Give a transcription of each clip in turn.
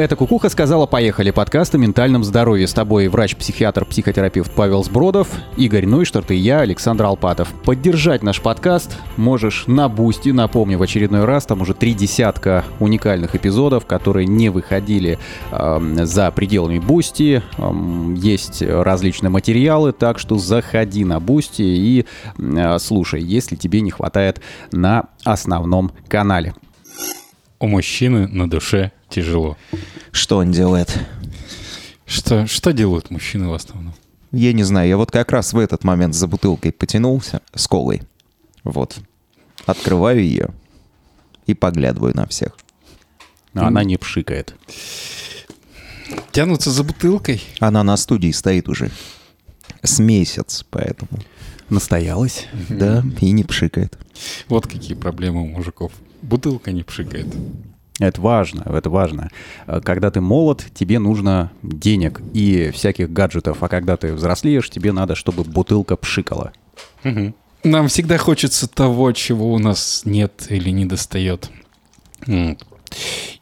Это «Кукуха» сказала «Поехали» подкаст о ментальном здоровье. С тобой врач-психиатр, психотерапевт Павел Сбродов, Игорь Нойштарт и я, Александр Алпатов. Поддержать наш подкаст можешь на Boosty. Напомню в очередной раз, там уже три десятка уникальных эпизодов, которые не выходили э, за пределами Boosty. Э, есть различные материалы, так что заходи на Boosty и э, слушай, если тебе не хватает на основном канале. У мужчины на душе тяжело. Что он делает? Что, что делают мужчины в основном? Я не знаю, я вот как раз в этот момент за бутылкой потянулся с колой. Вот. Открываю ее и поглядываю на всех. Но она не пшикает. Тянутся за бутылкой? Она на студии стоит уже с месяц, поэтому. Настоялась? Да, и не пшикает. Вот какие проблемы у мужиков. Бутылка не пшикает. Это важно, это важно. Э, Когда ты молод, тебе нужно денег и всяких гаджетов, а когда ты взрослеешь, тебе надо, чтобы бутылка пшикала. Мгм. Нам всегда хочется того, чего у нас нет или не достает.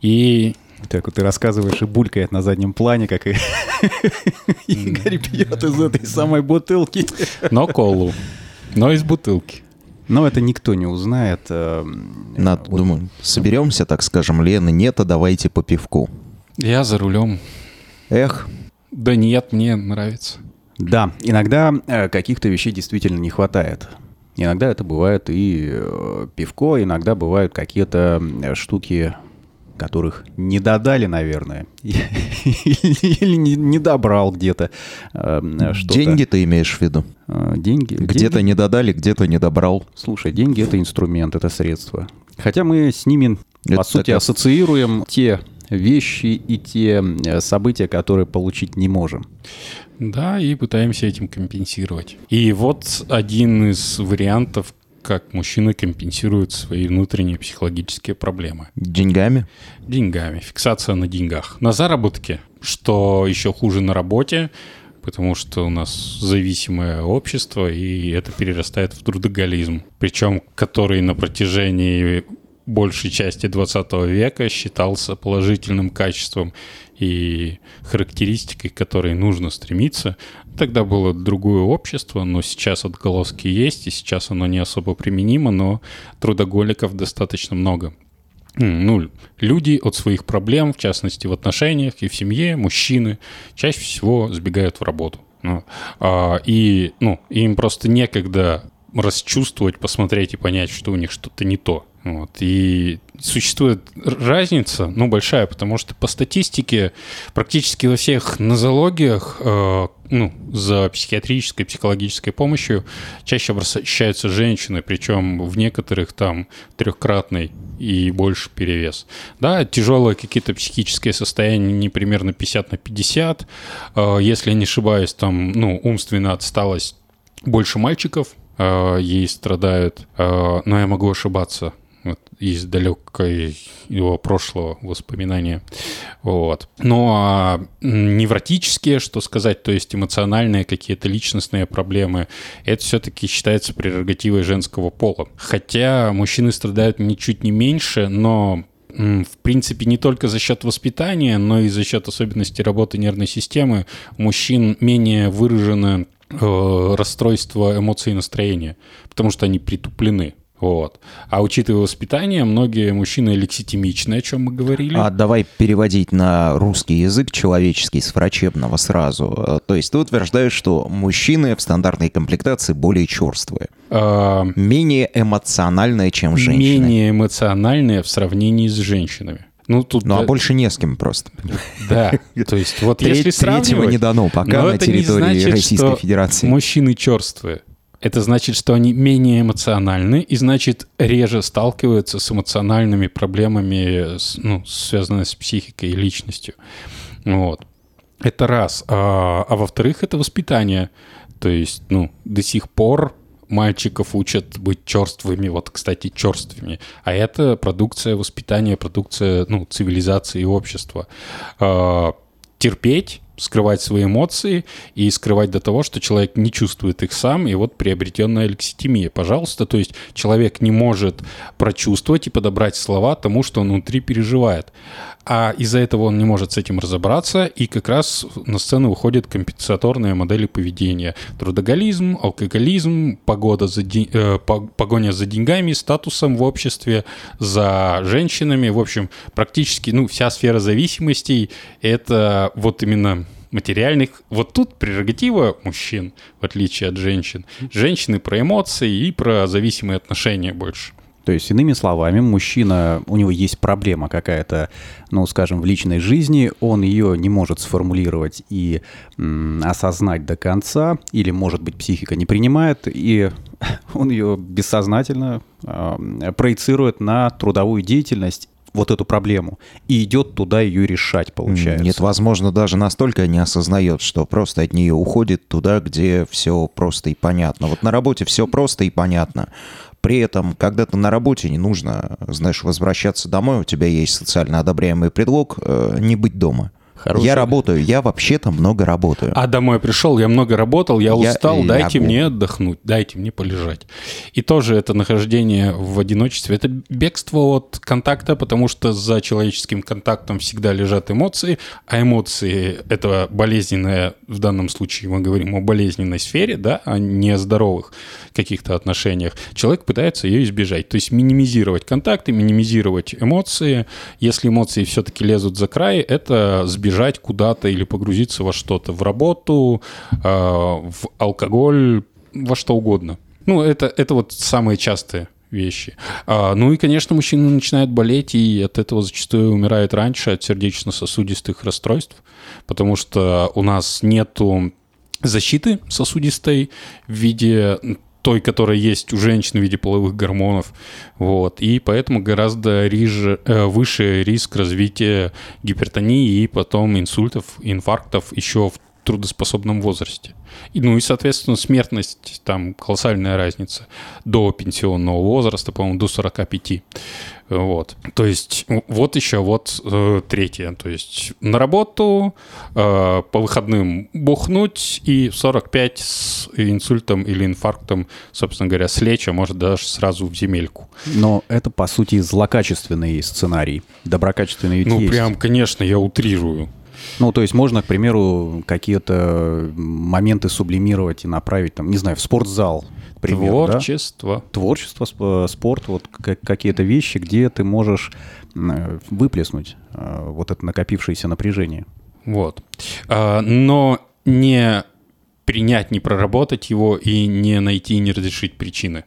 И Так вот ты рассказываешь и булькает на заднем плане, как и Игорь пьет из этой самой бутылки. но колу, но из бутылки. Но это никто не узнает. э, Надо, вот. думаю, соберемся, так скажем, Лена, нет, а давайте по пивку. Я за рулем. Эх, Да нет, мне нравится. Да, иногда э, каких-то вещей действительно не хватает. Иногда это бывает и э, пивко, иногда бывают какие-то штуки, которых не додали, наверное, или не, не добрал где-то э, что-то. деньги ты имеешь в виду? Э, деньги. Где-то не додали, где-то не добрал. Слушай, деньги это инструмент, это средство. Хотя мы с ними, по сути, ассоциируем те вещи и те э, события, которые получить не можем. Да, и пытаемся этим компенсировать. И вот один из вариантов, как мужчины компенсируют свои внутренние психологические проблемы. Деньгами? Деньгами, фиксация на деньгах. На заработке, что еще хуже на работе, потому что у нас зависимое общество, и это перерастает в трудоголизм. Причем, который на протяжении большей части 20 века считался положительным качеством и характеристикой, к которой нужно стремиться. Тогда было другое общество, но сейчас отголоски есть, и сейчас оно не особо применимо, но трудоголиков достаточно много. Ну, люди от своих проблем, в частности в отношениях и в семье, мужчины, чаще всего сбегают в работу. Ну, а, и ну, им просто некогда расчувствовать, посмотреть и понять, что у них что-то не то. Вот. И существует разница, ну, большая, потому что по статистике практически во всех нозологиях, э, ну, за психиатрической, психологической помощью чаще обращаются женщины, причем в некоторых там трехкратный и больше перевес. Да, тяжелые какие-то психические состояния, не примерно 50 на 50. Э, Если не ошибаюсь, там, ну, умственная отсталость больше мальчиков э, ей страдают, Э, но я могу ошибаться вот, из далекой его прошлого воспоминания. Вот. Ну а невротические, что сказать, то есть эмоциональные какие-то личностные проблемы, это все-таки считается прерогативой женского пола. Хотя мужчины страдают ничуть не меньше, но в принципе, не только за счет воспитания, но и за счет особенностей работы нервной системы мужчин менее выражено э, расстройство эмоций и настроения, потому что они притуплены. Вот. А учитывая воспитание, многие мужчины лекситимичны, о чем мы говорили. А давай переводить на русский язык человеческий с врачебного сразу. Э, То есть ты утверждаешь, что мужчины в стандартной комплектации более черствые, А, менее эмоциональные, чем женщины. менее эмоциональные в сравнении с женщинами. Ну, тут... Ну а да- больше не с кем просто. Да, то есть вот если Третьего сравнивать... не дано пока на территории Российской Федерации. Мужчины черствые. Это значит, что они менее эмоциональны и, значит, реже сталкиваются с эмоциональными проблемами, ну, связанными с психикой и личностью. Вот. Это раз. А, а во-вторых, это воспитание. То есть, ну, до сих пор мальчиков учат быть черствыми, вот, кстати, черствыми. А это продукция воспитания, продукция, ну, цивилизации и общества. Э, терпеть скрывать свои эмоции и скрывать до того, что человек не чувствует их сам, и вот приобретенная лекситимия, пожалуйста. То есть человек не может прочувствовать и подобрать слова тому, что он внутри переживает. А из-за этого он не может с этим разобраться, и как раз на сцену выходят компенсаторные модели поведения. Трудоголизм, алкоголизм, погода за день, э, погоня за деньгами, статусом в обществе, за женщинами. В общем, практически ну, вся сфера зависимостей — это вот именно материальных. Вот тут прерогатива мужчин, в отличие от женщин. Женщины про эмоции и про зависимые отношения больше. То есть, иными словами, мужчина, у него есть проблема какая-то, ну, скажем, в личной жизни, он ее не может сформулировать и м, осознать до конца, или, может быть, психика не принимает, и он ее бессознательно э, проецирует на трудовую деятельность вот эту проблему и идет туда ее решать, получается. Нет, возможно, даже настолько не осознает, что просто от нее уходит туда, где все просто и понятно. Вот на работе все просто и понятно. При этом, когда ты на работе, не нужно, знаешь, возвращаться домой, у тебя есть социально одобряемый предлог э, не быть дома. Хороший. Я работаю, я вообще-то много работаю. А домой пришел, я много работал, я, я устал, дайте я... мне отдохнуть, дайте мне полежать. И тоже это нахождение в одиночестве, это бегство от контакта, потому что за человеческим контактом всегда лежат эмоции, а эмоции — это болезненная, в данном случае мы говорим о болезненной сфере, да, а не о здоровых каких-то отношениях. Человек пытается ее избежать, то есть минимизировать контакты, минимизировать эмоции. Если эмоции все-таки лезут за край, это сбежать бежать куда-то или погрузиться во что-то, в работу, а, в алкоголь, во что угодно. Ну, это, это вот самые частые вещи. А, ну и, конечно, мужчины начинают болеть, и от этого зачастую умирают раньше от сердечно-сосудистых расстройств, потому что у нас нету защиты сосудистой в виде той, которая есть у женщин в виде половых гормонов. Вот. И поэтому гораздо риже, э, выше риск развития гипертонии и потом инсультов, инфарктов еще в трудоспособном возрасте. И, ну и, соответственно, смертность, там колоссальная разница до пенсионного возраста, по-моему, до 45. Вот. То есть вот еще вот э, третье. То есть на работу, э, по выходным бухнуть и 45 с инсультом или инфарктом, собственно говоря, слечь, а может даже сразу в земельку. Но это, по сути, злокачественный сценарий. Доброкачественный ведь Ну, есть. прям, конечно, я утрирую. Ну, то есть можно, к примеру, какие-то моменты сублимировать и направить, там, не знаю, в спортзал, пример, Творчество. Да? Творчество, э, спорт, вот какие-то вещи, где ты можешь э, выплеснуть э, вот это накопившееся напряжение. Вот. А, но не принять, не проработать его и не найти, не разрешить причины.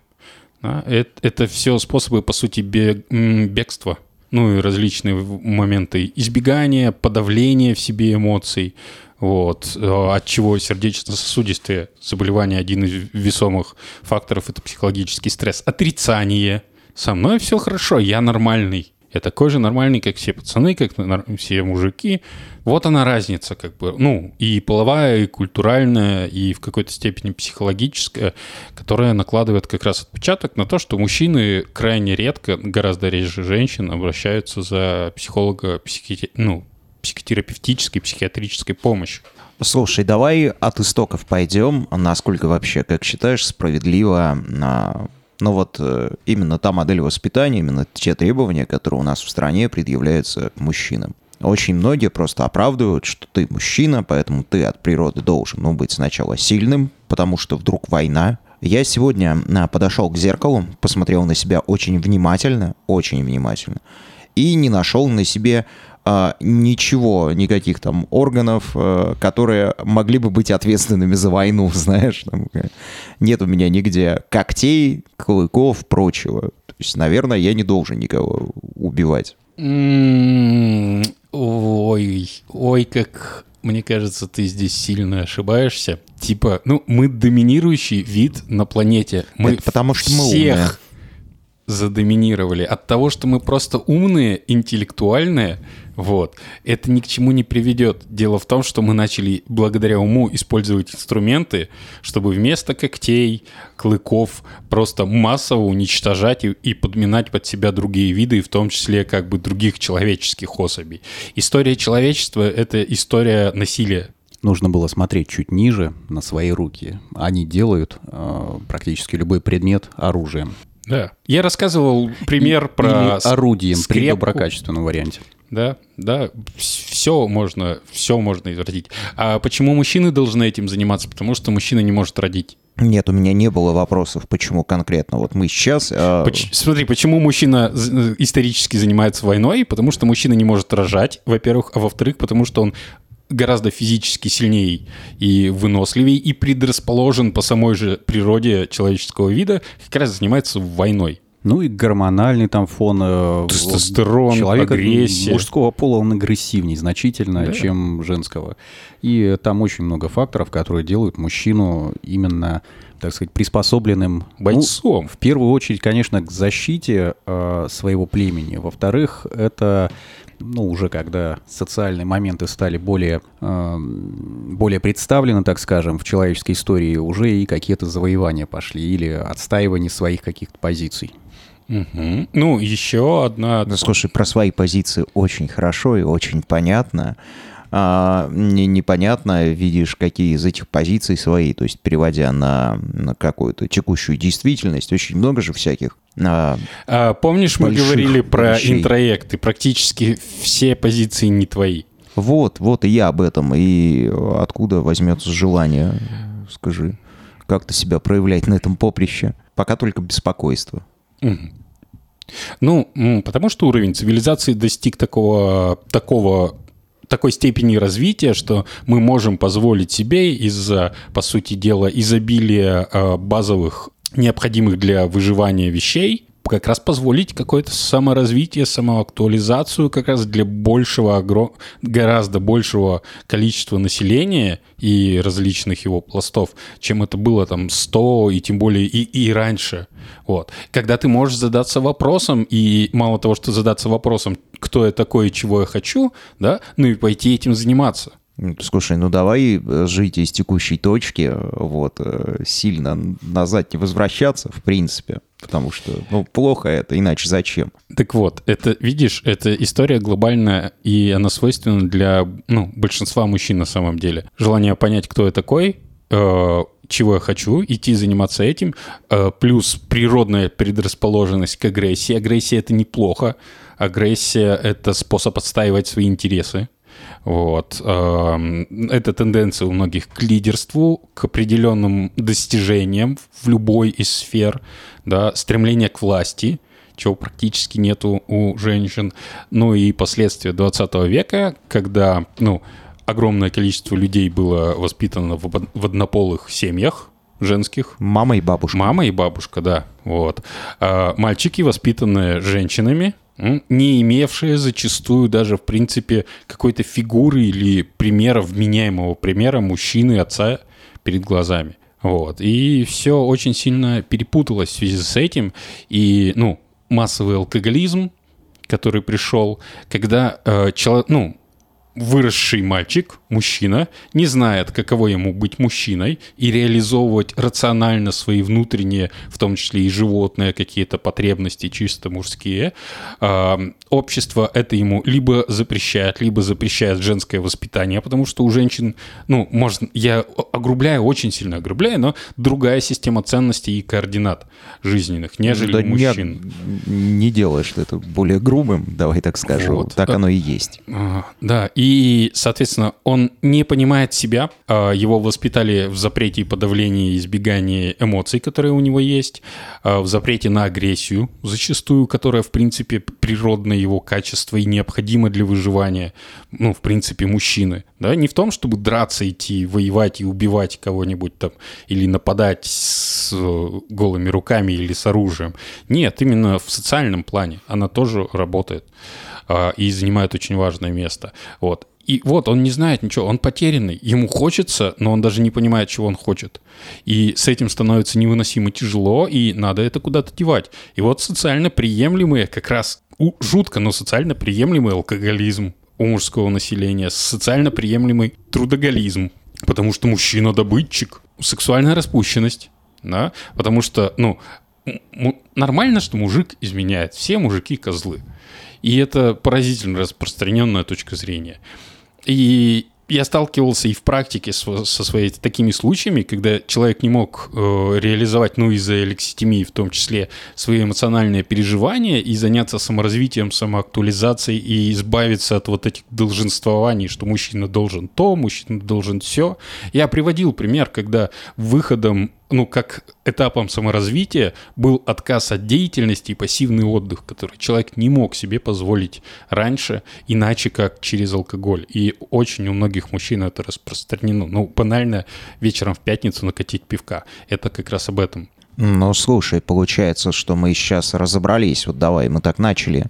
Это, это все способы, по сути, бегства ну и различные моменты избегания, подавления в себе эмоций, вот, э, от чего сердечно-сосудистые заболевания один из весомых факторов – это психологический стресс. Отрицание. Со мной все хорошо, я нормальный. Я такой же нормальный, как все пацаны, как все мужики. Вот она разница, как бы, ну, и половая, и культуральная, и в какой-то степени психологическая, которая накладывает как раз отпечаток на то, что мужчины крайне редко, гораздо реже женщин, обращаются за психолога, психи... ну, психотерапевтической, психиатрической помощью. Слушай, давай от истоков пойдем. Насколько вообще, как считаешь, справедливо а, но вот э, именно та модель воспитания, именно те требования, которые у нас в стране предъявляются к мужчинам. Очень многие просто оправдывают, что ты мужчина, поэтому ты от природы должен ну, быть сначала сильным, потому что вдруг война. Я сегодня а, подошел к зеркалу, посмотрел на себя очень внимательно, очень внимательно, и не нашел на себе ничего, никаких там органов, а, которые могли бы быть ответственными за войну, знаешь. Там, э, нет у меня нигде когтей, клыков, прочего. То есть, наверное, я не должен никого убивать. Ой, ой, как мне кажется, ты здесь сильно ошибаешься. Типа, ну, мы доминирующий вид на планете. Мы Это потому что мы всех умные задоминировали, от того, что мы просто умные, интеллектуальные, вот, это ни к чему не приведет. Дело в том, что мы начали благодаря уму использовать инструменты, чтобы вместо когтей, клыков просто массово уничтожать и, и подминать под себя другие виды, в том числе как бы других человеческих особей. История человечества — это история насилия. Нужно было смотреть чуть ниже на свои руки. Они делают э, практически любой предмет оружием. Да. Я рассказывал пример И- про или орудием при скрепку. доброкачественном варианте. Да, да, все можно, все можно извратить. А почему мужчины должны этим заниматься? Потому что мужчина не может родить. Нет, у меня не было вопросов, почему конкретно. Вот мы сейчас... а, Поч- смотри, почему мужчина исторически занимается войной? Потому что мужчина не может рожать, во-первых, а во-вторых, потому что он гораздо физически сильнее и выносливее и предрасположен по самой же природе человеческого вида, как раз занимается войной. Ну и гормональный там фон. э, Тестостерон, человека агрессия. мужского пола он агрессивнее значительно, Да. чем женского. И там очень много факторов, которые делают мужчину именно, так сказать, приспособленным ну, Бойцом. в первую очередь, конечно, к защите э, своего племени. Во-вторых, это ну, уже когда социальные моменты стали более, э, более представлены, так скажем, в человеческой истории, уже и какие-то завоевания пошли или отстаивание своих каких-то позиций. Мгм. Ну, еще одна... Ну, слушай, про свои позиции очень хорошо и очень понятно. А, не, непонятно, видишь, какие из этих позиций свои, то есть переводя на, на какую-то текущую действительность, очень много же всяких. а, А, помнишь, мы говорили про вещей. интроекты? Практически все позиции не твои. вот, вот и я об этом. И откуда возьмется желание, скажи, как-то себя проявлять на этом поприще? Пока только беспокойство. Ну, потому что уровень цивилизации достиг такого, такого такой степени развития, что мы можем позволить себе из-за, по сути дела, изобилия э, базовых, необходимых для выживания вещей, как раз позволить какое-то саморазвитие, самоактуализацию как раз для большего, гораздо большего количества населения и различных его пластов, чем это было там 100 и тем более и, и раньше. Вот. Когда ты можешь задаться вопросом, и мало того, что задаться вопросом, кто я такой и чего я хочу, да, ну и пойти этим заниматься. Слушай, ну давай э, жить из текущей точки, э, вот, э, сильно назад не возвращаться, в принципе, потому что, ну, плохо это, иначе зачем? Так вот, это, видишь, это история глобальная, и она свойственна для ну, большинства мужчин на самом деле. Желание понять, кто я такой, э, чего я хочу, идти заниматься этим, э, плюс природная предрасположенность к агрессии. Агрессия — это неплохо. Агрессия — это способ отстаивать свои интересы. Вот. Эм, Это тенденция у многих к лидерству, к определенным достижениям в любой из сфер, да, стремление к власти, чего практически нету у женщин. Ну и последствия 20 века, когда, ну, огромное количество людей было воспитано в од- в однополых семьях женских, Мама и бабушка. Мама и бабушка, да. Вот. А мальчики, воспитанные женщинами, не имевшие зачастую даже, в принципе, какой-то фигуры или примера, вменяемого примера мужчины, отца перед глазами. Вот. И все очень сильно перепуталось в связи с этим. И, ну, массовый алкоголизм, который пришел, когда э, чело- ну, выросший мальчик, мужчина, не знает, каково ему быть мужчиной и реализовывать рационально свои внутренние, в том числе и животные какие-то потребности чисто мужские, а, общество это ему либо запрещает, либо запрещает женское воспитание, потому что у женщин, ну, может, я огрубляю, очень сильно огрубляю, но другая система ценностей и координат жизненных, нежели Да у мужчин. не делаешь ты это более грубым, давай так скажу. Вот. Так оно и есть. А, Да, и, соответственно, он не понимает себя, а, его воспитали в запрете и подавлении и избегании эмоций, которые у него есть, а, в запрете на агрессию, зачастую, которая, в принципе, природное его качество и необходимо для выживания, ну, в принципе, мужчины, да, не в том, чтобы драться, идти, воевать и убивать кого-нибудь там, или нападать с э, голыми руками или с оружием. Нет, именно в социальном плане она тоже работает и занимает очень важное место. Вот. И вот он не знает ничего, он потерянный. Ему хочется, но он даже не понимает, чего он хочет. И с этим становится невыносимо тяжело, и надо это куда-то девать. И вот социально приемлемые, как раз жутко, но социально приемлемый алкоголизм у мужского населения, социально приемлемый трудоголизм, потому что мужчина добытчик, сексуальная распущенность, да, потому что, ну, нормально, что мужик изменяет, все мужики козлы. И это поразительно распространенная точка зрения. И я сталкивался и в практике со, со своими такими случаями, когда человек не мог э, реализовать, ну, из-за лекситимии в том числе, свои эмоциональные переживания и заняться саморазвитием, самоактуализацией и избавиться от вот этих долженствований, что мужчина должен то, мужчина должен все. Я приводил пример, когда выходом ну, как этапом саморазвития был отказ от деятельности и пассивный отдых, который человек не мог себе позволить раньше, иначе как через алкоголь. И очень у многих мужчин это распространено. Ну, банально вечером в пятницу накатить пивка. Это как раз об этом. Ну, слушай, получается, что мы сейчас разобрались. Вот давай, мы так начали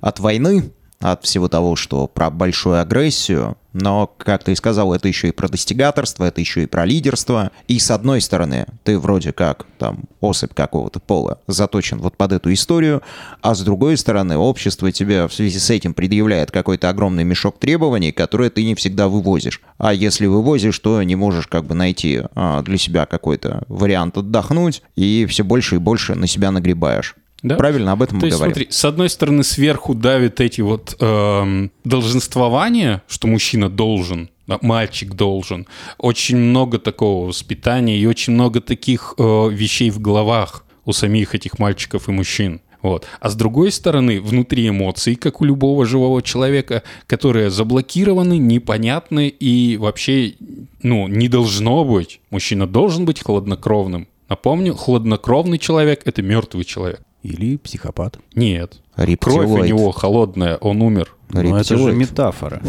от войны, от всего того, что про большую агрессию, но, как ты и сказал, это еще и про достигаторство, это еще и про лидерство. И с одной стороны, ты вроде как там особь какого-то пола заточен вот под эту историю, а с другой стороны, общество тебе в связи с этим предъявляет какой-то огромный мешок требований, которые ты не всегда вывозишь. А если вывозишь, то не можешь как бы найти а, для себя какой-то вариант отдохнуть, и все больше и больше на себя нагребаешь. Да? Правильно, об этом То мы есть, говорим. Смотри, с одной стороны, сверху давят эти вот эм, долженствования, что мужчина должен, да, мальчик должен. Очень много такого воспитания и очень много таких э, вещей в головах у самих этих мальчиков и мужчин. Вот. А с другой стороны, внутри эмоций, как у любого живого человека, которые заблокированы, непонятны и вообще ну, не должно быть. Мужчина должен быть хладнокровным. Напомню, хладнокровный человек – это мертвый человек. Или психопат. Нет. Рептилоид. Кровь у него холодная, он умер. Но это же метафора.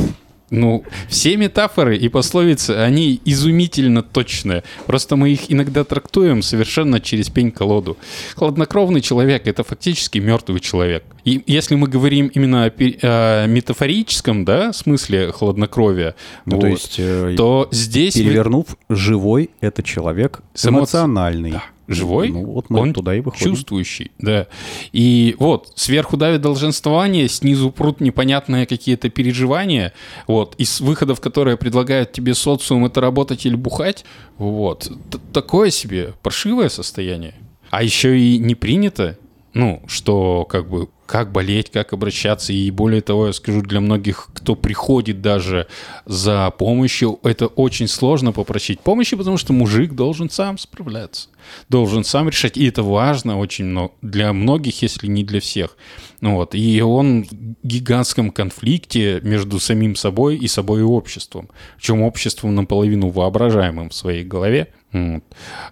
Ну, все метафоры и пословицы, они изумительно точные. Просто мы их иногда трактуем совершенно через пень-колоду. Хладнокровный человек — это фактически мертвый человек. И если мы говорим именно о, о метафорическом да, смысле хладнокровия, ну, вот, то, есть, э, то здесь... Перевернув, вы... живой — это человек эмоциональный. Да живой, ну, вот мы он туда и выходим. чувствующий, да. И вот сверху давит долженствование, снизу прут непонятные какие-то переживания, вот, из выходов, которые предлагают тебе социум, это работать или бухать, вот, Т такое себе паршивое состояние. А еще и не принято, ну, что как бы как болеть, как обращаться. И более того, я скажу, для многих, кто приходит даже за помощью, это очень сложно попросить помощи, потому что мужик должен сам справляться, должен сам решать. И это важно очень много для многих, если не для всех. Ну вот. И он в гигантском конфликте между самим собой и собой и обществом. Причем обществом наполовину воображаемым в своей голове.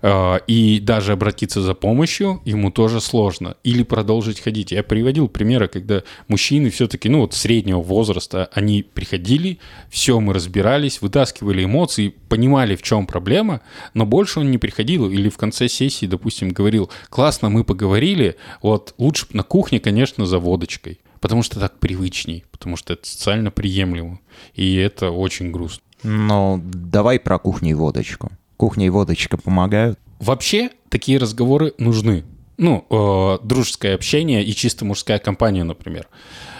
А, и даже обратиться за помощью ему тоже сложно. Или продолжить ходить. Я приводил примеры, когда мужчины все-таки, ну вот среднего возраста, они приходили, все мы разбирались, вытаскивали эмоции, понимали, в чем проблема, но больше он не приходил. Или в конце сессии, допустим, говорил, классно, мы поговорили, вот лучше на кухне, конечно, за водочкой. Потому что так привычней, потому что это социально приемлемо. И это очень грустно. Ну, давай про кухню и водочку кухня и водочка помогают? Вообще такие разговоры нужны. Ну, э, дружеское общение и чисто мужская компания, например.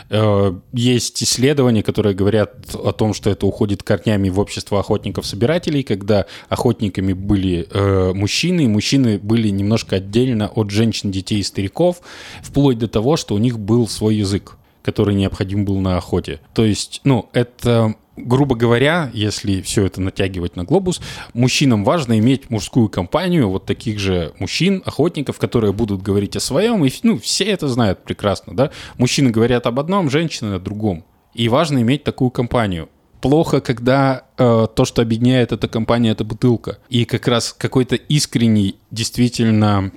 Э, есть исследования, которые говорят о том, что это уходит корнями в общество охотников-собирателей, когда охотниками были э, мужчины, и мужчины были немножко отдельно от женщин, детей и стариков, вплоть до того, что у них был свой язык который необходим был на охоте. То есть, ну, это грубо говоря, если все это натягивать на глобус, мужчинам важно иметь мужскую компанию, вот таких же мужчин, охотников, которые будут говорить о своем, и ну, все это знают прекрасно, да. Мужчины говорят об одном, женщины о другом. И важно иметь такую компанию плохо, когда то, что объединяет эта компания, это бутылка. И как раз какой-то искренний, действительно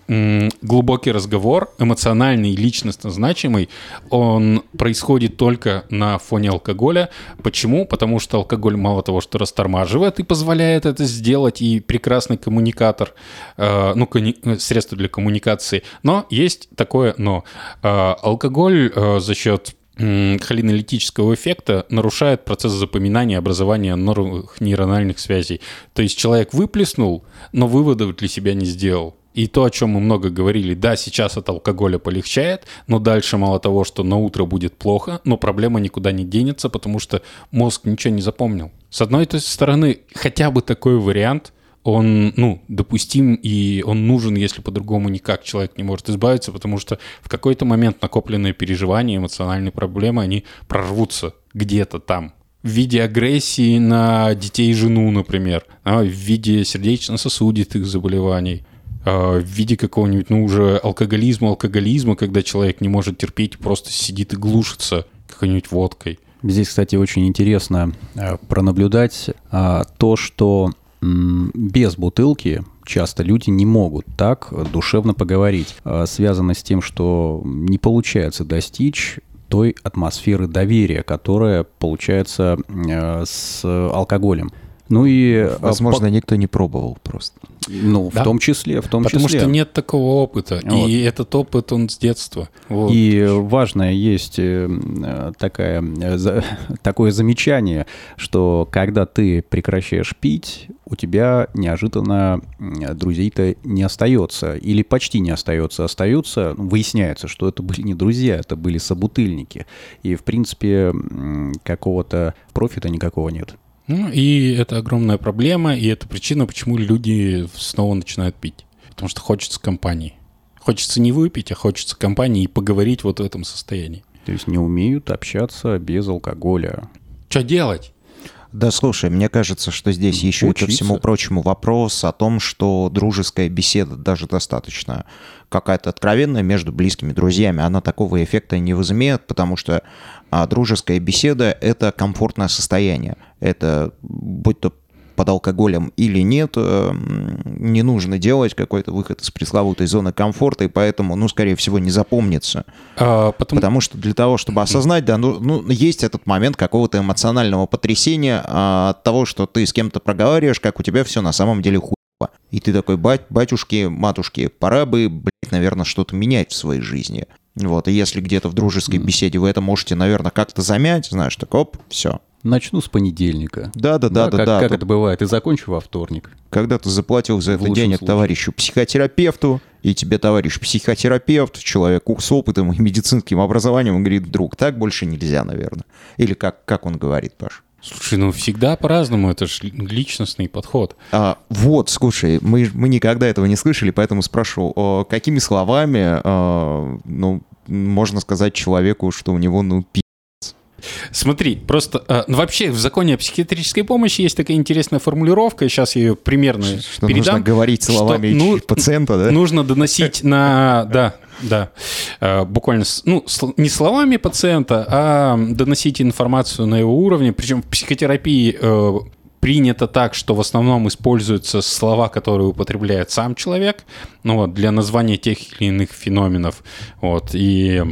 глубокий разговор, эмоциональный, личностно значимый, он происходит только на фоне алкоголя. Почему? Потому что алкоголь мало того, что растормаживает и позволяет это сделать, и прекрасный коммуникатор, э, ну, кони- средство для коммуникации. Но есть такое но. Э, алкоголь э, за счет холинолитического эффекта нарушает процесс запоминания образования новых нейрональных связей. То есть человек выплеснул, но выводов для себя не сделал. И то, о чем мы много говорили, да, сейчас от алкоголя полегчает, но дальше мало того, что на утро будет плохо, но проблема никуда не денется, потому что мозг ничего не запомнил. С одной стороны, хотя бы такой вариант, он, ну, допустим, и он нужен, если по-другому никак человек не может избавиться, потому что в какой-то момент накопленные переживания, эмоциональные проблемы, они прорвутся где-то там, в виде агрессии на детей и жену, например, а, в виде сердечно-сосудистых заболеваний, а, в виде какого-нибудь, ну, уже алкоголизма, алкоголизма, когда человек не может терпеть, просто сидит и глушится какой-нибудь водкой. Здесь, кстати, очень интересно э, пронаблюдать а, то, что без бутылки часто люди не могут так душевно поговорить. А, Связано с тем, что не получается достичь той атмосферы доверия, которая получается э, с алкоголем. Ну и... э, Возможно, по- никто не пробовал просто. ну, Да. в том числе, в том Потому числе. что нет такого опыта. Вот. И этот опыт, он с детства. Вот. И важное есть э, такая, э, за- такое замечание, что когда ты прекращаешь пить, у тебя неожиданно друзей-то не остается, или почти не остается. Остается, ну, выясняется, что это были не друзья, это были собутыльники. И, в принципе, какого-то профита никакого нет. Ну, и это огромная проблема, и это причина, почему люди снова начинают пить. Потому что хочется компании. Хочется не выпить, а хочется компании и поговорить вот в этом состоянии. То есть не умеют общаться без алкоголя. Что делать? Да, слушай, мне кажется, что здесь еще и ко Учиться. всему прочему вопрос о том, что дружеская беседа даже достаточно какая-то откровенная между близкими друзьями, она такого эффекта не возымеет, потому что а, дружеская беседа — это комфортное состояние. Это, будь то под алкоголем или нет, э, не нужно делать какой-то выход из пресловутой зоны комфорта, и поэтому, ну, скорее всего, не запомнится. А, потому... Потому что для того, чтобы осознать, да, ну, ну, есть этот момент какого-то эмоционального потрясения а, от того, что ты с кем-то проговариваешь, как у тебя все на самом деле хуево. И ты такой, бать, батюшки, матушки, пора бы, блядь, наверное, что-то менять в своей жизни. Вот, и если где-то в дружеской беседе вы это можете, наверное, как-то замять, знаешь, так оп, все. Начну с понедельника. Да-да-да-да-да. как, как Тут это бывает, и закончу во вторник. Когда ты заплатил за В это денег случае. товарищу психотерапевту, и тебе товарищ психотерапевт, человеку с опытом и медицинским образованием, он говорит, друг, так больше нельзя, наверное. Или как, как он говорит, Паш? Слушай, ну всегда по-разному, это же личностный подход. А, вот, слушай, мы, мы никогда этого не слышали, поэтому спрошу, о, какими словами, а, ну, можно сказать человеку, что у него, ну, пи***? Смотри, просто э, ну, вообще в законе о психиатрической помощи есть такая интересная формулировка, сейчас я ее примерно Что передам. нужно говорить что словами ну- пациента, да? Нужно доносить на... Да, да. Э, Буквально, ну, не словами пациента, а доносить информацию на его уровне. Причем в психотерапии э, принято так, что в основном используются слова, которые употребляет сам человек, ну вот, для названия тех или иных феноменов. Вот, и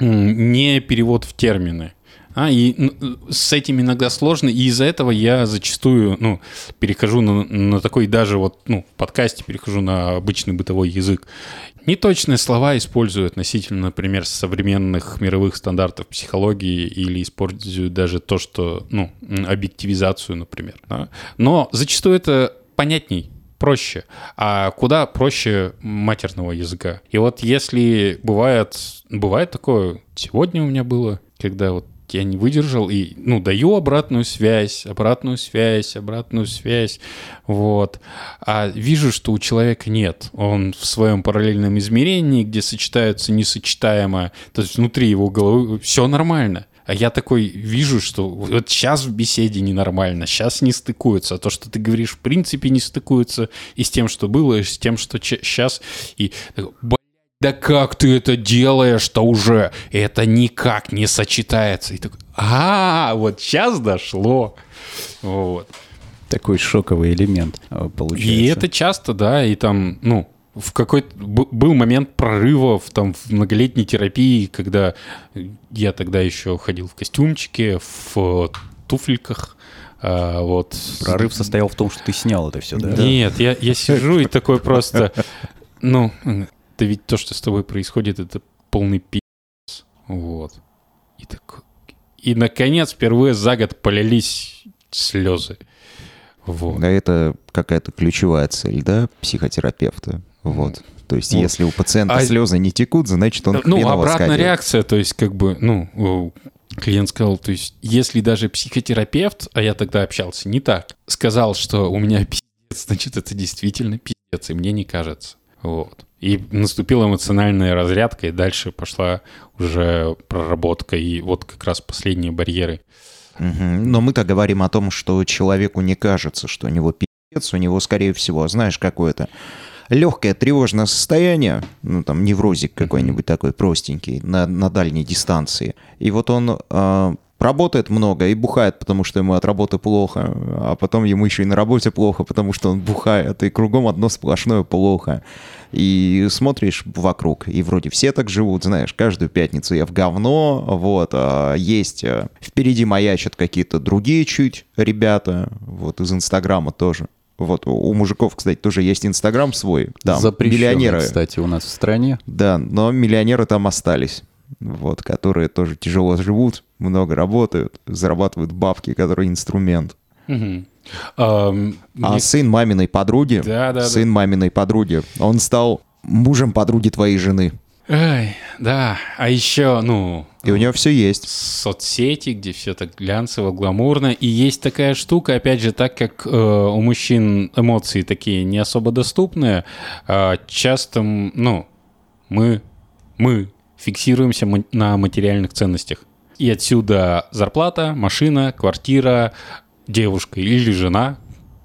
не перевод в термины. А, и ну, с этим иногда сложно, и из-за этого я зачастую, ну, перехожу на, на такой даже вот, ну, в подкасте перехожу на обычный бытовой язык. Неточные слова использую относительно, например, современных мировых стандартов психологии или использую даже то, что, ну, объективизацию, например. да. Но зачастую это понятней, проще, а куда проще матерного языка. И вот если бывает, бывает такое, сегодня у меня было, когда вот я не выдержал и, ну, даю обратную связь, обратную связь, обратную связь, вот. А вижу, что у человека нет. Он в своем параллельном измерении, где сочетаются несочетаемое, то есть внутри его головы все нормально. А я такой вижу, что вот сейчас в беседе ненормально, сейчас не стыкуется. А то, что ты говоришь, в принципе не стыкуется и с тем, что было, и с тем, что сейчас. И такой, «Блядь, да как ты это делаешь-то уже? Это никак не сочетается. И такой, а, вот сейчас дошло. Вот. Такой шоковый элемент э, получается. И это часто, да, и там, ну, в какой-то был момент прорывов там в многолетней терапии, когда я тогда еще ходил в костюмчике, в туфельках, а, вот. Прорыв состоял в том, что ты снял это все, да? Нет, я, я сижу и такой просто, ну, да ведь то, что с тобой происходит, это полный пи***ц. Вот. И так... И, наконец, впервые за год полились слезы. Вот. Да, это какая-то ключевая цель, да, психотерапевта. Вот. То есть, Вот. если у пациента А- слезы не текут, значит, он Ну, обратная сходил. реакция, то есть, как бы, ну, клиент сказал, то есть, если даже психотерапевт, а я тогда общался не так, сказал, что у меня пиздец, значит, это действительно пиздец, и мне не кажется. Вот. И наступила эмоциональная разрядка, и дальше пошла уже проработка, и вот как раз последние барьеры. Но мы-то говорим о том, что человеку не кажется, что у него пиздец, у него, скорее всего, знаешь, какое-то легкое тревожное состояние, ну, там, неврозик какой-нибудь такой простенький на, на дальней дистанции. И вот он э, работает много и бухает, потому что ему от работы плохо, а потом ему еще и на работе плохо, потому что он бухает, и кругом одно сплошное плохо. И смотришь вокруг, и вроде все так живут, знаешь, каждую пятницу я в говно, вот, а есть э, впереди маячат какие-то другие чуть ребята, вот, из Инстаграма тоже. Вот, у- мужиков, кстати, тоже есть Инстаграм свой, да, миллионеры. кстати, у нас в стране. Да, но миллионеры там остались. Вот, которые тоже тяжело живут, много работают, зарабатывают бабки, которые инструмент. Мгм. А мне- сын маминой подруги, Да, да, сын маминой подруги, он стал мужем подруги твоей жены. Ай, да, а еще, ну, И у него все есть. соцсети, где все так глянцево, гламурно. И есть такая штука, опять же, так как э, у мужчин эмоции такие не особо доступные, э, часто, ну, мы, мы фиксируемся на материальных ценностях. И отсюда зарплата, машина, квартира, девушка или жена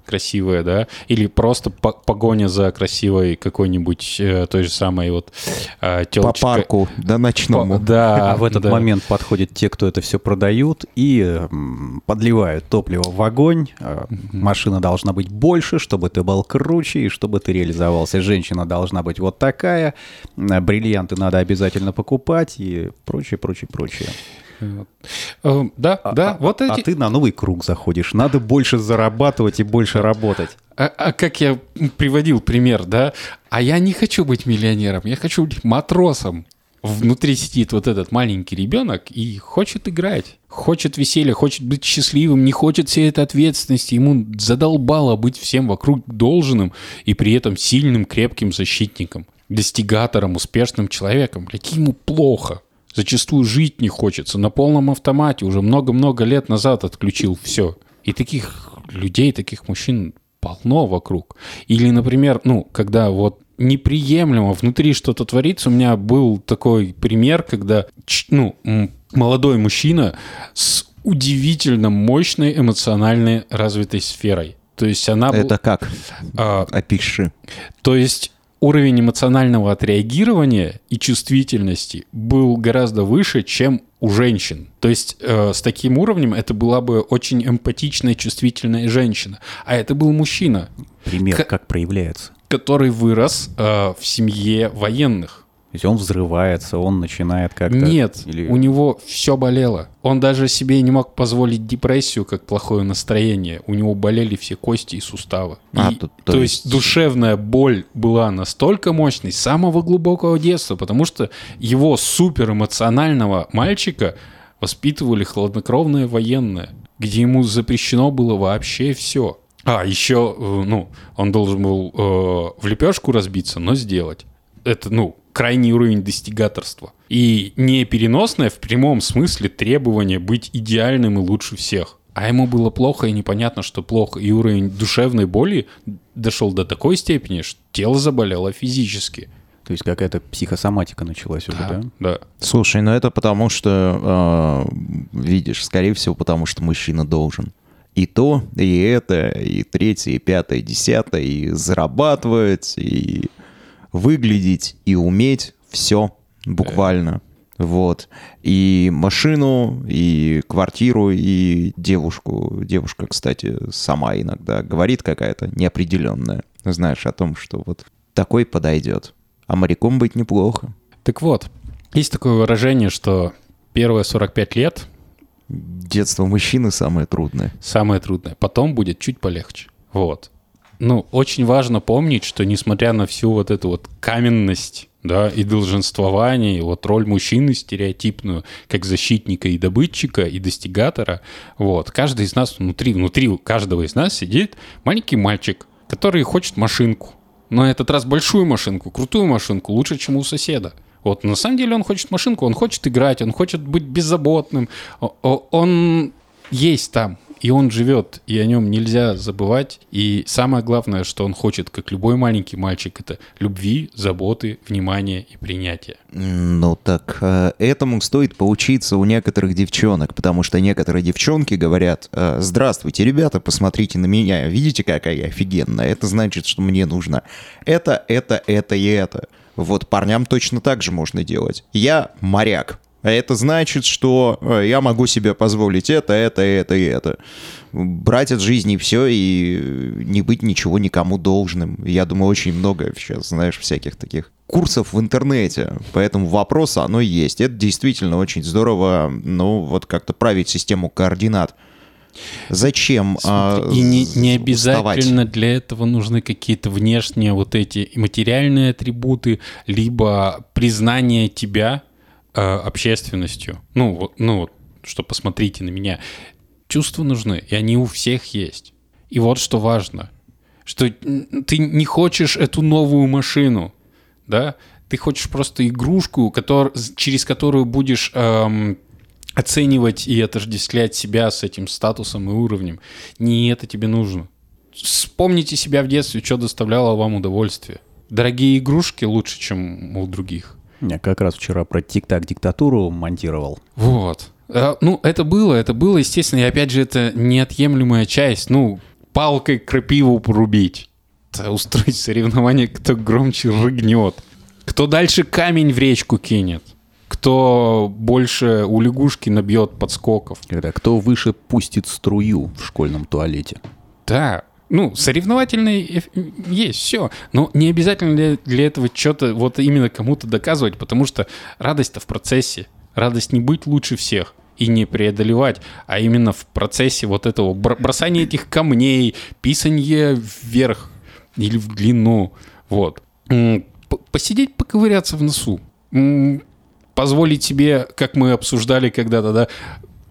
красивая, да, или просто по- погоня за красивой какой-нибудь э, той же самой вот э, По тёлочкой. парку, да ночному. Да, А в этот да. момент подходят те, кто это все продают и м, подливают топливо в огонь. А, Машина должна быть больше, чтобы ты был круче и чтобы ты реализовался. Женщина должна быть вот такая. а, Бриллианты надо обязательно покупать и прочее, прочее, прочее. Э, Да, да, А- вот а эти. ты на новый круг заходишь. Надо больше зарабатывать и больше работать. А, а как я приводил пример, да? А я не хочу быть миллионером, я хочу быть матросом. Внутри сидит вот этот маленький ребенок и хочет играть, хочет веселья, хочет быть счастливым, не хочет всей этой ответственности. Ему задолбало быть всем вокруг должным и при этом сильным, крепким защитником, достигатором, успешным человеком. Блядь, ему плохо. Зачастую жить не хочется. На полном автомате уже много-много лет назад отключил все. И таких людей, таких мужчин полно вокруг. Или, например, ну, когда вот неприемлемо внутри что-то творится. У меня был такой пример, когда ну, молодой мужчина с удивительно мощной эмоциональной развитой сферой. То есть она... Это как? а, Опиши. то есть уровень эмоционального отреагирования и чувствительности был гораздо выше, чем у женщин. То есть э, с таким уровнем это была бы очень эмпатичная, чувствительная женщина. А это был мужчина, Пример, К- как проявляется. который вырос э, в семье военных. То есть он взрывается, он начинает как-то... Нет, или- у него все болело. Он даже себе не мог позволить депрессию как плохое настроение. У него болели все кости и суставы. А, И- то- то, то есть... есть- душевная боль была настолько мощной с самого глубокого детства, потому что его суперэмоционального мальчика воспитывали хладнокровные военные, где ему запрещено было вообще все. А, еще, э, ну, он должен был э, в лепешку разбиться, но сделать. Это, ну, крайний уровень достигаторства. И не переносное в прямом смысле требование быть идеальным и лучше всех. А ему было плохо и непонятно, что плохо. И уровень душевной боли дошел до такой степени, что тело заболело физически. То есть какая-то психосоматика началась уже, да? Да. Слушай, ну это потому что, э, видишь, скорее всего, потому что мужчина должен. И то, и это, и третье, и пятое, и десятое, и зарабатывать, и выглядеть, и уметь все буквально. Вот. И машину, и квартиру, и девушку. Девушка, кстати, сама иногда говорит какая-то неопределенная. Знаешь, о том, что вот такой подойдет. А моряком быть неплохо. Так вот, есть такое выражение, что первые 45 лет Детство мужчины самое трудное. самое трудное. Потом будет чуть полегче. Вот. Ну, очень важно помнить, что несмотря на всю вот эту вот каменность да, и долженствование, и вот роль мужчины стереотипную, как защитника и добытчика, и достигатора. Вот. Каждый из нас внутри, внутри каждого из нас сидит маленький мальчик, который хочет машинку. На этот раз большую машинку, крутую машинку, лучше, чем у соседа. Вот, на самом деле он хочет машинку, он хочет играть, он хочет быть беззаботным. Он есть там, и он живет, и о нем нельзя забывать. И самое главное, что он хочет, как любой маленький мальчик, это любви, заботы, внимания и принятия. Ну так э, этому стоит поучиться у некоторых девчонок, потому что некоторые девчонки говорят, э, здравствуйте, ребята, посмотрите на меня, видите, какая я офигенная, это значит, что мне нужно это, это, это и это. Вот парням точно так же можно делать. Я моряк, а это значит, что э, я могу себе позволить это, это, это и это. Брать от жизни все и э, не быть ничего никому должным. Я думаю, очень много сейчас, знаешь, всяких таких курсов в интернете. Поэтому вопрос, оно есть. Это действительно очень здорово, ну, вот как-то править систему координат. Зачем а, и не, не обязательно для этого нужны какие-то внешние вот эти материальные атрибуты, либо признание тебя э, общественностью. Ну, ну, вот, что посмотрите на меня. Чувства нужны, и они у всех есть. И вот что важно, что ты не хочешь эту новую машину, да, ты хочешь просто игрушку, котор- через которую будешь эм, оценивать и отождествлять себя с этим статусом и уровнем. Не это тебе нужно. Вспомните себя в детстве, что доставляло вам удовольствие. Дорогие игрушки лучше, чем у других. Я как раз вчера про тик-так диктатуру монтировал. Вот. А, Ну, это было, это было, естественно, и опять же, это неотъемлемая часть. Ну, палкой крапиву порубить. Устроить соревнование, кто громче рыгнет. Кто дальше камень в речку кинет. Кто больше у лягушки набьет подскоков. Когда кто выше пустит струю в школьном туалете. Да, ну, соревновательный есть, все. Но не обязательно для, для этого что-то вот именно кому-то доказывать, потому что радость-то в процессе. Радость не быть лучше всех и не преодолевать, а именно в процессе вот этого бр- бросания этих камней, писанье вверх или в длину. Вот. Посидеть, поковыряться в носу. Позволить себе, как мы обсуждали когда-то, да,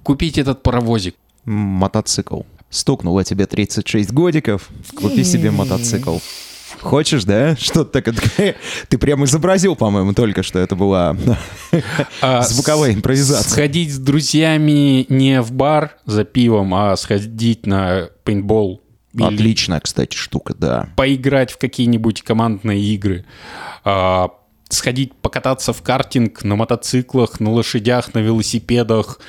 купить этот паровозик. Мотоцикл. Стукнуло тебе 36 годиков, купи себе мотоцикл. Хочешь, да? Что-то такое. Ты прямо изобразил, по-моему, только что это была А звуковая импровизация. Сходить с друзьями не в бар за пивом, а сходить на пейнтбол. Отличная, кстати, штука, да. поиграть в какие-нибудь командные игры. А, сходить покататься в картинг на мотоциклах, на лошадях, на велосипедах.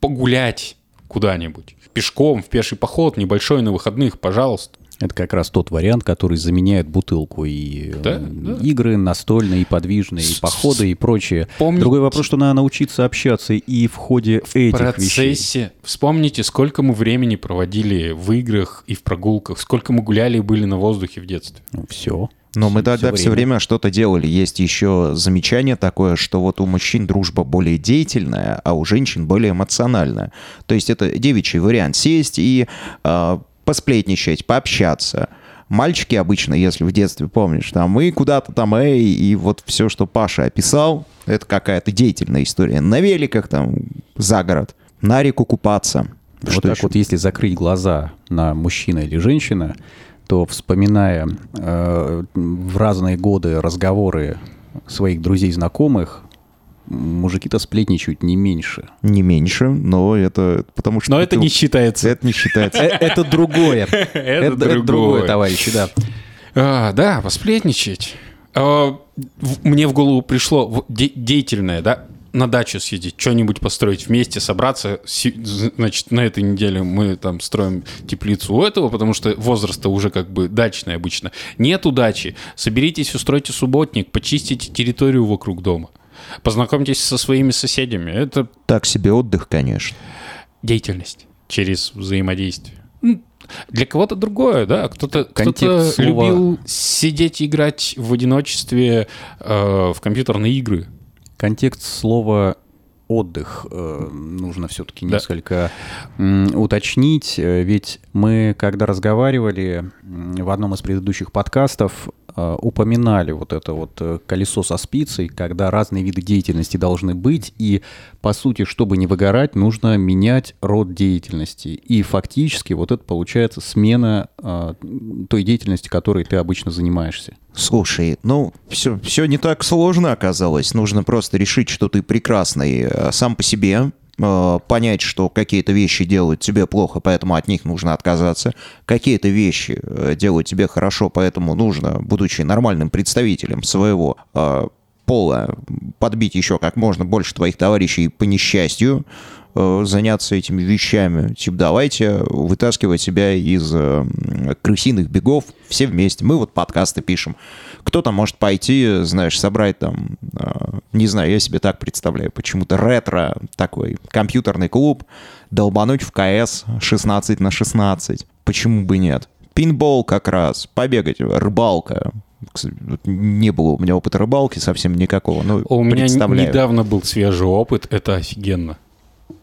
Погулять куда-нибудь. Пешком, в пеший поход, небольшой на выходных, пожалуйста. Это как раз тот вариант, который заменяет бутылку и Да, э, да. игры настольные, и подвижные, и походы, и прочее. Помните- Другой вопрос, что надо научиться общаться и в ходе В этих процессе. вещей. Вспомните, сколько мы времени проводили в играх и в прогулках, сколько мы гуляли и были на воздухе в детстве. Ну, все. Но мы тогда все время что-то делали. Есть еще замечание такое, что вот у мужчин дружба более деятельная, а у женщин более эмоциональная. То есть это девичий вариант сесть и э, посплетничать, пообщаться. Мальчики обычно, если в детстве помнишь, там мы куда-то там, эй, и вот все, что Паша описал, это какая-то деятельная история. На великах там за город, на реку купаться. Вот Что так еще? вот, если закрыть глаза на мужчина или женщина, то вспоминая э, в разные годы разговоры своих друзей, знакомых, мужики-то сплетничают не меньше. Не меньше, но это потому что... Но это ты- не считается. Это не считается. Э, Это другое. Это другое, товарищи, да. А, да, посплетничать. А, мне в голову пришло деятельное, да, на дачу съездить, что-нибудь построить вместе, собраться. Значит, на этой неделе мы там строим теплицу у этого, потому что возраст уже как бы дачный обычно. Нет удачи. Соберитесь, устройте субботник, почистите территорию вокруг дома. Познакомьтесь со своими соседями. Это Так себе отдых, конечно. деятельность через взаимодействие. Ну, Для кого-то другое, да. Кто-то кто слова- любил сидеть и играть в одиночестве э, в компьютерные игры. Контекст слова отдых э, нужно все-таки Да. несколько м, уточнить, э, ведь мы, когда разговаривали в одном из предыдущих подкастов, э, упоминали вот это вот э, колесо со спицей, когда разные виды деятельности должны быть, и, по сути, чтобы не выгорать, нужно менять род деятельности. И фактически вот это получается смена э, той деятельности, которой ты обычно занимаешься. Слушай, ну, все, все не так сложно оказалось. Нужно просто решить, что ты прекрасный сам по себе, понять, что какие-то вещи делают тебе плохо, поэтому от них нужно отказаться. Какие-то вещи э, делают тебе хорошо, поэтому нужно, будучи нормальным представителем своего э, пола, подбить еще как можно больше твоих товарищей по несчастью, э, заняться этими вещами. Типа, давайте вытаскивать себя из э, крысиных бегов все вместе. Мы вот подкасты пишем. Кто-то может пойти, знаешь, собрать там, э, не знаю, я себе так представляю, почему-то ретро такой компьютерный клуб, долбануть в КС 16 на 16. Почему бы нет? Пинбол как раз, побегать, рыбалка. Не было у меня опыта рыбалки совсем никакого. Ну, У меня недавно был свежий опыт, это офигенно.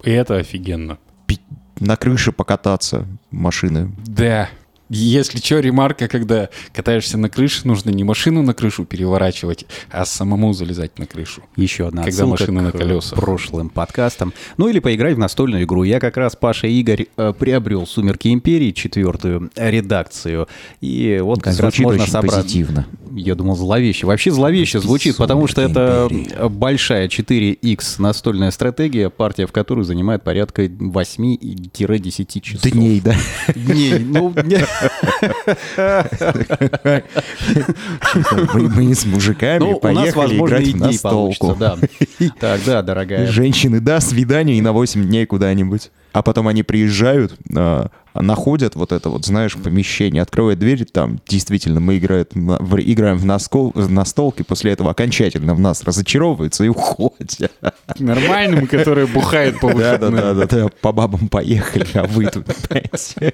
И это офигенно. Пи- на крыше покататься машины. Да. Если что, ремарка, когда катаешься на крыше, нужно не машину на крышу переворачивать, а самому залезать на крышу. Еще одна Когда отсылка машина на колесах. прошлым подкастам. Ну или поиграть в настольную игру. Я как раз, Паша и Игорь, э, приобрел «Сумерки Империи», четвертую редакцию. И вот как раз Звучит можно очень собрать... позитивно. Я думал, зловеще. Вообще зловеще звучит, потому что это Империи. большая 4X настольная стратегия, партия в которую занимает порядка 8-10 часов. Дней, да? Дней. Ну, Мы, с мужиками ну, у поехали нас, возможно, играть в настолку. Так, да, дорогая. Женщины, да, свидание и на 8 дней куда-нибудь. А потом они приезжают, а, находят вот это вот, знаешь, помещение, открывают дверь, там действительно мы играем, в, играем в, наскол, в настолки, после этого окончательно в нас разочаровываются и уходят. Нормальным, который бухает по выходным. да, да, да, по бабам поехали, а вы тут, понимаете.